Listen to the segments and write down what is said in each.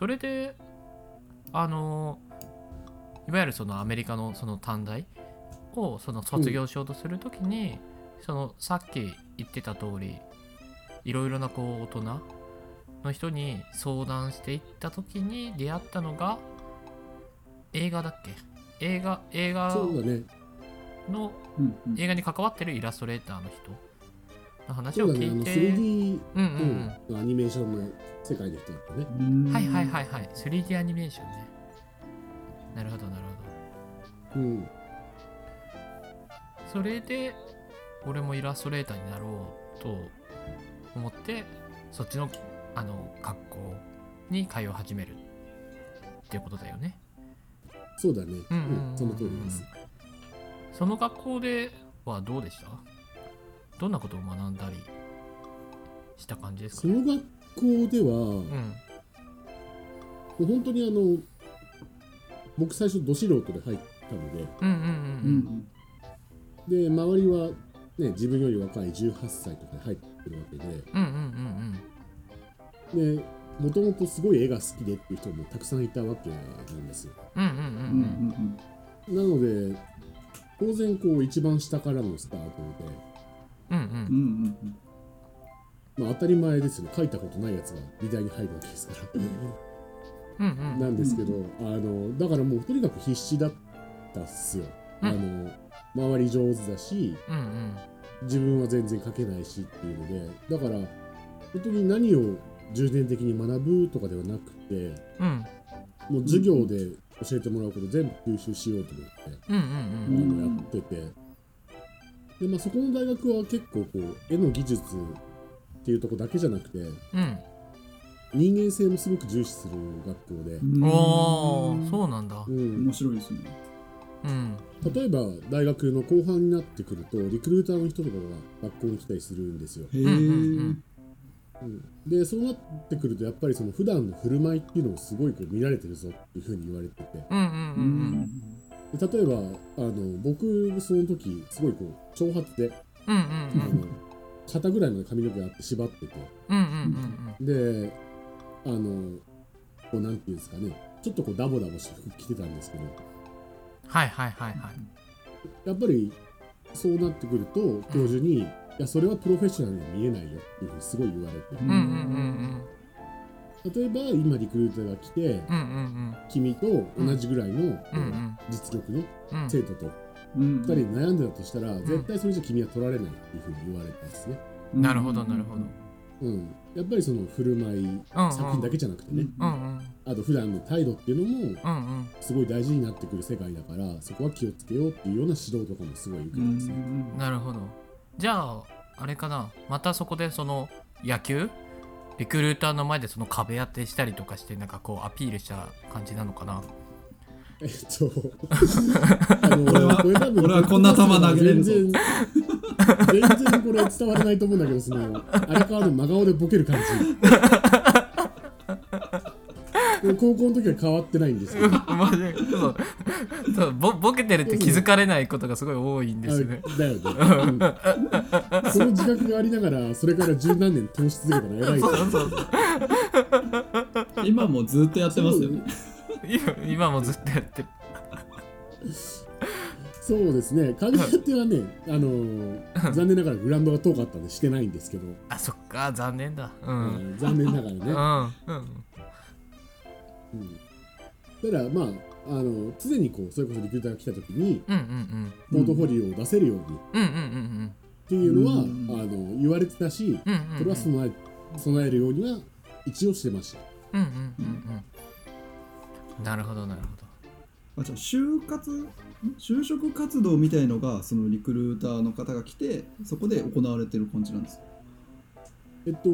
それであのいわゆるそのアメリカのその短大をその卒業しようとするときに、そのさっき言ってた通りいろいろなこう大人の人に相談していった時に出会ったのが映画だっけ？映画映画そうだね。のうんうん。映画に関わってるイラストレーターの人。の話を聞いて、3D、うんうんうん。アニメーションの世界の人だったね。うん。はいはいはいはい。3D アニメーションね。なるほどなるほど。うん。それで俺もイラストレーターになろうと思ってそっちのあの学校に通い始めるっていうことだよね。そうだね。うんうんうんうん。その通りです。その学校ではどうでした？どんなことを学んだりした感じですかその学校では、もうん。う本当にあの僕最初ど素人で入ったのでうんうんううん。ん。で周りは、ね、自分より若い18歳とかで入ってるわけで。うんうんうんうん。でもともとすごい絵が好きでっていう人もたくさんいたわけなんですよ。うんうん。うんうんうんうん。なので当然こう一番下からのスタートで、うんうん。うんうんまあ、当たり前ですよ。ね書いたことないやつが美大に入るわけですから。うんうん。なんですけど、あのだからもうとにかく必死だったっすよ、うん。あの周り上手だしうんうん。自分は全然書けないしっていうのでだから本当に何を重点的に学ぶとかではなくてうん。もう授業で教えてもらうこと全部吸収しようと思って、うんうん。あのやっててで、まあ、そこの大学は結構こう絵の技術っていうとこだけじゃなくてうん。人間性もすごく重視する学校で、うん。おーそうなんだ。うん。面白いですね。うん。例えば大学の後半になってくるとリクルーターの人とかが学校に来たりするんですよ、へえうんでそうなってくるとやっぱりその普段の振る舞いっていうのをすごいこう見られてるぞっていうふうに言われてて。うんうんううん。んで例えばあの僕その時すごいこう長髪で、うんうんあの肩ぐらいまで髪の毛があって縛ってて。うんうんうんであのこうなんていうんですかね。ちょっとこうダボダボした服着てたんですけど。はいはいはいはい。やっぱりそうなってくると教授に、いやそれはプロフェッショナルには見えないよっていうふうにすごい言われて。うんうんうん例えば今リクルーターが来てうんうんうん。君と同じぐらいの、うんうん。実力のうん生徒とうん。2人で悩んでたとしたら、絶対それじゃ君は取られないっていうふうに言われたんですね。なるほどなるほど。うん、やっぱりその振る舞い、うん作品だけじゃなくてね、うんうん。あと普段の態度っていうのもうんうん。すごい大事になってくる世界だからそこは気をつけようっていうような指導とかもすごい受けたんですね。なるほど。じゃああれかな。またそこでその野球？リクルーターの前でその壁当てしたりとかしてなんかこうアピールした感じなのかな？えっと、あの俺はこれ多分俺はこんな球投げれるぞ。全然全然これ伝わらないと思うんだけどその荒川の真顔でボケる感じ。高校の時は変わってないんですけどマジでそうそうボボケてるって気づかれないことがすごい多いんですよね。あだよね、うんその自覚がありながらそれから十何年通し続けたら偉い。そうそうそう。今もずっとやってますよね。今今もずっとやってる。そうですね。壁当てはね、あのー残念ながらグラウンドが遠かったんでしてないんですけど、あそっか。残念だ。ううんん残念ながらね、うんうん。うん。だからまああの常にこうそれこそリクルーターが来た時にうんうんポートフォリオを出せるように。っうんうんうんうん。ていうのは、うんあの言われてたしうんうんうんそれは備え備えるようには一応してました。うんうんうんうん。なるほどなるほど。あじゃあ就活ん就職活動みたいのがそのリクルーターの方が来てそこで行われてる感じなんですか？えっと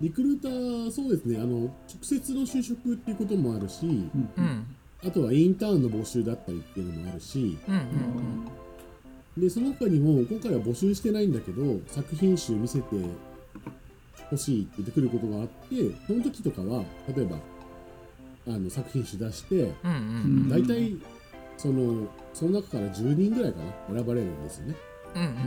リクルーターそうですねあの直接の就職っていうこともあるしうん。うん。あとはインターンの募集だったりっていうのもあるし。うんうんでその他にも今回は募集してないんだけど作品集見せてほしいって言ってくることがあってその時とかは例えばあの作品集出してうんうん大体そのその中から10人ぐらいかな選ばれるんですよね。うんうんううん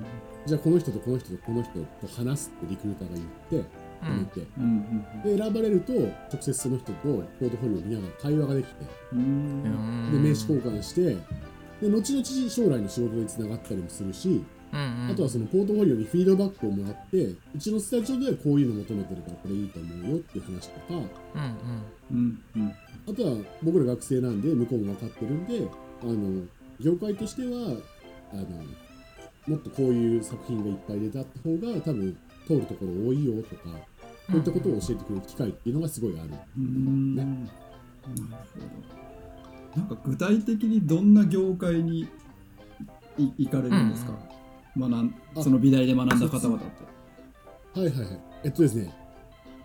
ん。じゃあこの人とこの人とこの人と話すってリクルーターが言って止めて、うんで選ばれると直接その人とポートフォリオを見ながら会話ができてうん。ううん。んで名刺交換してで後々将来の仕事につながったりもするし、うんうん。あとはそのポートフォリオにフィードバックをもらってうちのスタジオではこういうの求めてるからこれいいと思うよっていう話とかうんうん。うんあとは僕ら学生なんで向こうも分かってるんであの業界としてはあのもっとこういう作品がいっぱい出たった方が多分通るところ多いよとかこういったことを教えてくれる機会っていうのがすごいある。うんねなるほどなんか具体的にどんな業界にい行かれるんですか、学んあその美大で学んだ方々って。はいはいはい。えっとですね、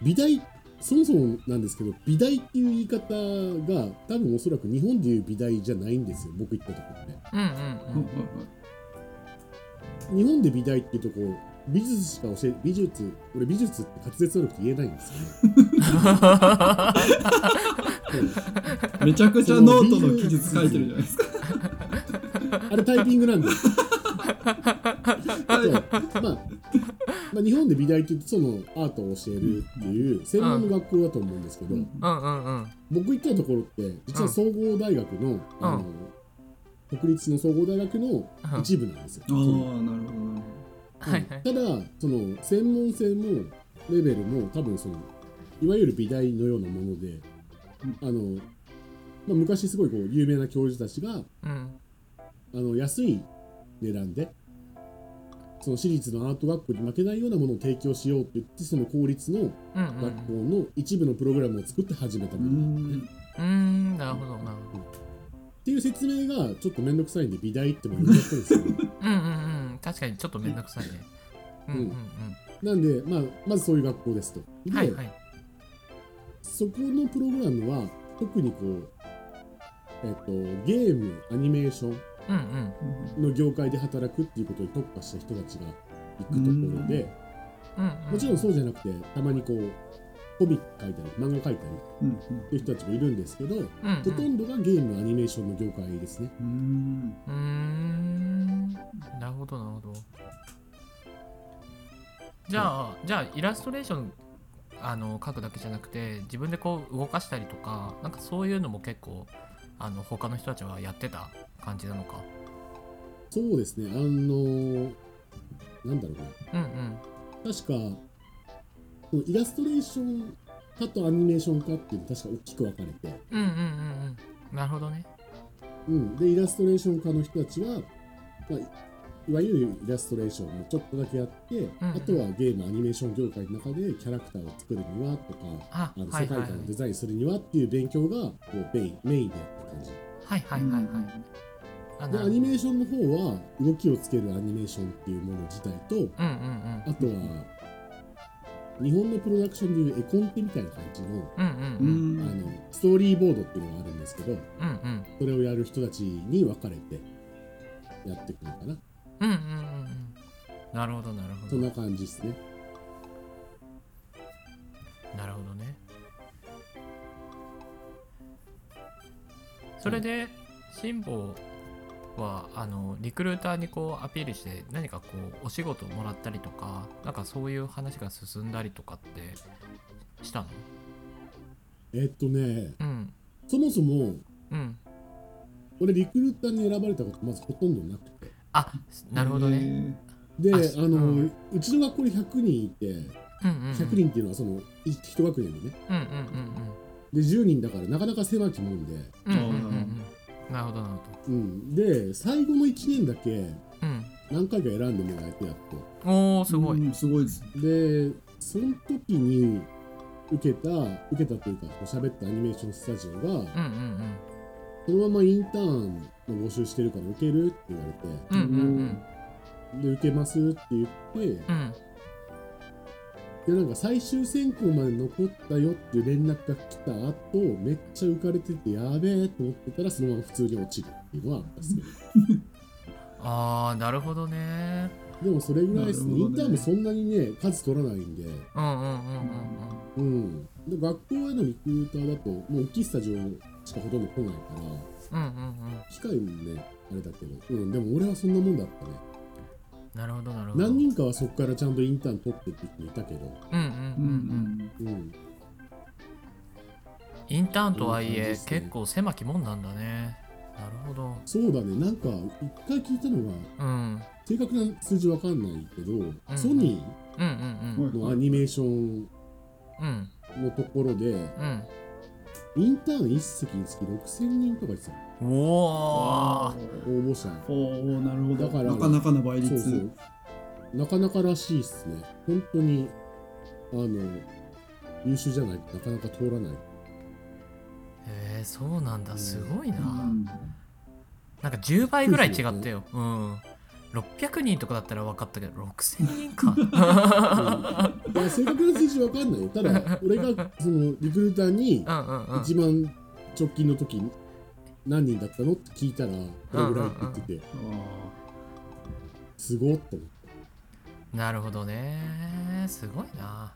美大、そもそもなんですけど、美大っていう言い方が、多分おそらく日本でいう美大じゃないんですよ、僕行ったところで。日本で美大っていうとこ、美術しか教え、美術、俺美術って滑舌悪くて言えないんですよね。はいめちゃくちゃノートの記述書いてるじゃないですか。あれタイピングなんで。あと、まあ、まあ、日本で美大って言うとそのアートを教えるっていう専門の学校だと思うんですけど、うんうんうんうん僕行ったところって実は総合大学の,、あの国立の総合大学の一部なんですよ。ああ、なるほどはいはい。ただその専門性もレベルも多分そのいわゆる美大のようなもので、あのまあ、昔すごいこう有名な教授たちがうんあの安い値段でその私立のアート学校に負けないようなものを提供しようって言ってその公立のうん学校の一部のプログラムを作って始めたもの。うんなるほどなるほど。ていう説明がちょっと面倒くさいんで美大っても言っちゃったんですよ、ね、うんうんうん確かにちょっとめんどくさいね。うん。うんうんなんで、まあ、まずそういう学校ですと。で、はいはい。そこのプログラムは特にこう、えっと、ゲームアニメーションの業界で働くっていうことに特化した人たちが行くところで、うんうん。もちろんそうじゃなくてたまにこうコミック書いたり漫画書いたりうんっていう人たちもいるんですけど、うんうん。ほとんどがゲームアニメーションの業界ですね。うん。うーん。なるほどなるほど。じゃあじゃあイラストレーションあの描くだけじゃなくて自分でこう動かしたりとかなんかそういうのも結構あの他の人たちはやってた感じなのか？そうですね、あのなんだろうな、うんうん。確か、イラストレーション科とアニメーション科っていうの確か大きく分かれて、うんうんうんうん。なるほどね。うん、でイラストレーション科の人たちは、まあ、いいわゆるイラストレーションをちょっとだけやって、んあとはゲームアニメーション業界の中でキャラクターを作るにはとかああの世界観をデザインするにはっていう勉強がこうメインメインでやった感じ。はいはいはいはい。あなるほど。でアニメーションの方は動きをつけるアニメーションっていうもの自体とうんうんうん。あとは日本のプロダクションでいう絵コンテみたいな感じのうんうんううん。あん。のストーリーボードっていうのがあるんですけどうんうん。それをやる人たちに分かれてやっていくのかな。うんうんうんうん。なるほどなるほど。そんな感じですね。なるほどね。それで辛坊はあのリクルーターにこうアピールして何かこうお仕事をもらったりとかなんかそういう話が進んだりとかってしたの？えっとねうん。そもそもうん。俺リクルーターに選ばれたことまずほとんどなくて。あなるほどね。ね。でああの、ううんちの学校に100人いてうんうんうん。100人っていうのはそのい一学年でね。うんうんで10人だからなかなか狭きもんで、うんうんうん、で最後の1年だけどうん。何回か選んでもらえてやっおおすごい、うんすごいです。とでその時に受けた受けたというかこう喋ったアニメーションスタジオがうんうんそのままインターンの募集してるから受けるって言われて。うんうんうんうん。で受けますって言ってうんでなんか最終選考まで残ったよっていう連絡が来た後めっちゃ浮かれててやべえと思ってたらそのまま普通に落ちるっていうのはあったんですけど。ああなるほどね。でもそれぐらいですね。インターンもそんなにね数取らないんで。うんうんうんうんうん。で学校へのリクルーターだともう大きいスタジオしかほとんど来ないから。うんうんうんうん。機械もねあれだけど、うん、でも俺はそんなもんだったねなるほどなるほど。何人かはそこからちゃんとインターン取ってって人いたけど、うんうんうんうん。うん。うん、インターンとはいえね。結構狭きもんなんだね。なるほど。そうだね、なんか一回聞いたのが、うん。正確な数字わかんないけど、ん。ソニうんうんーのアニメーションうんうん。のところで、うんインターン1席につき6000人とか言ってたおお応募者。おおなるほど。だからなかなかの倍率。そうそう。なかなからしいっすね。本当に、あの、優秀じゃない。となかなか通らない。へえそうなんだ。すごいな、うんなんか10倍ぐらい違ったよ。うん600人とかだったら分かったけど6000人か、正確な数字分かんないただ俺がそのリクルーターに一番直近の時何人だったのって聞いたらこれぐらいって言ってて、すごっと思ったなるほどね。すごいな。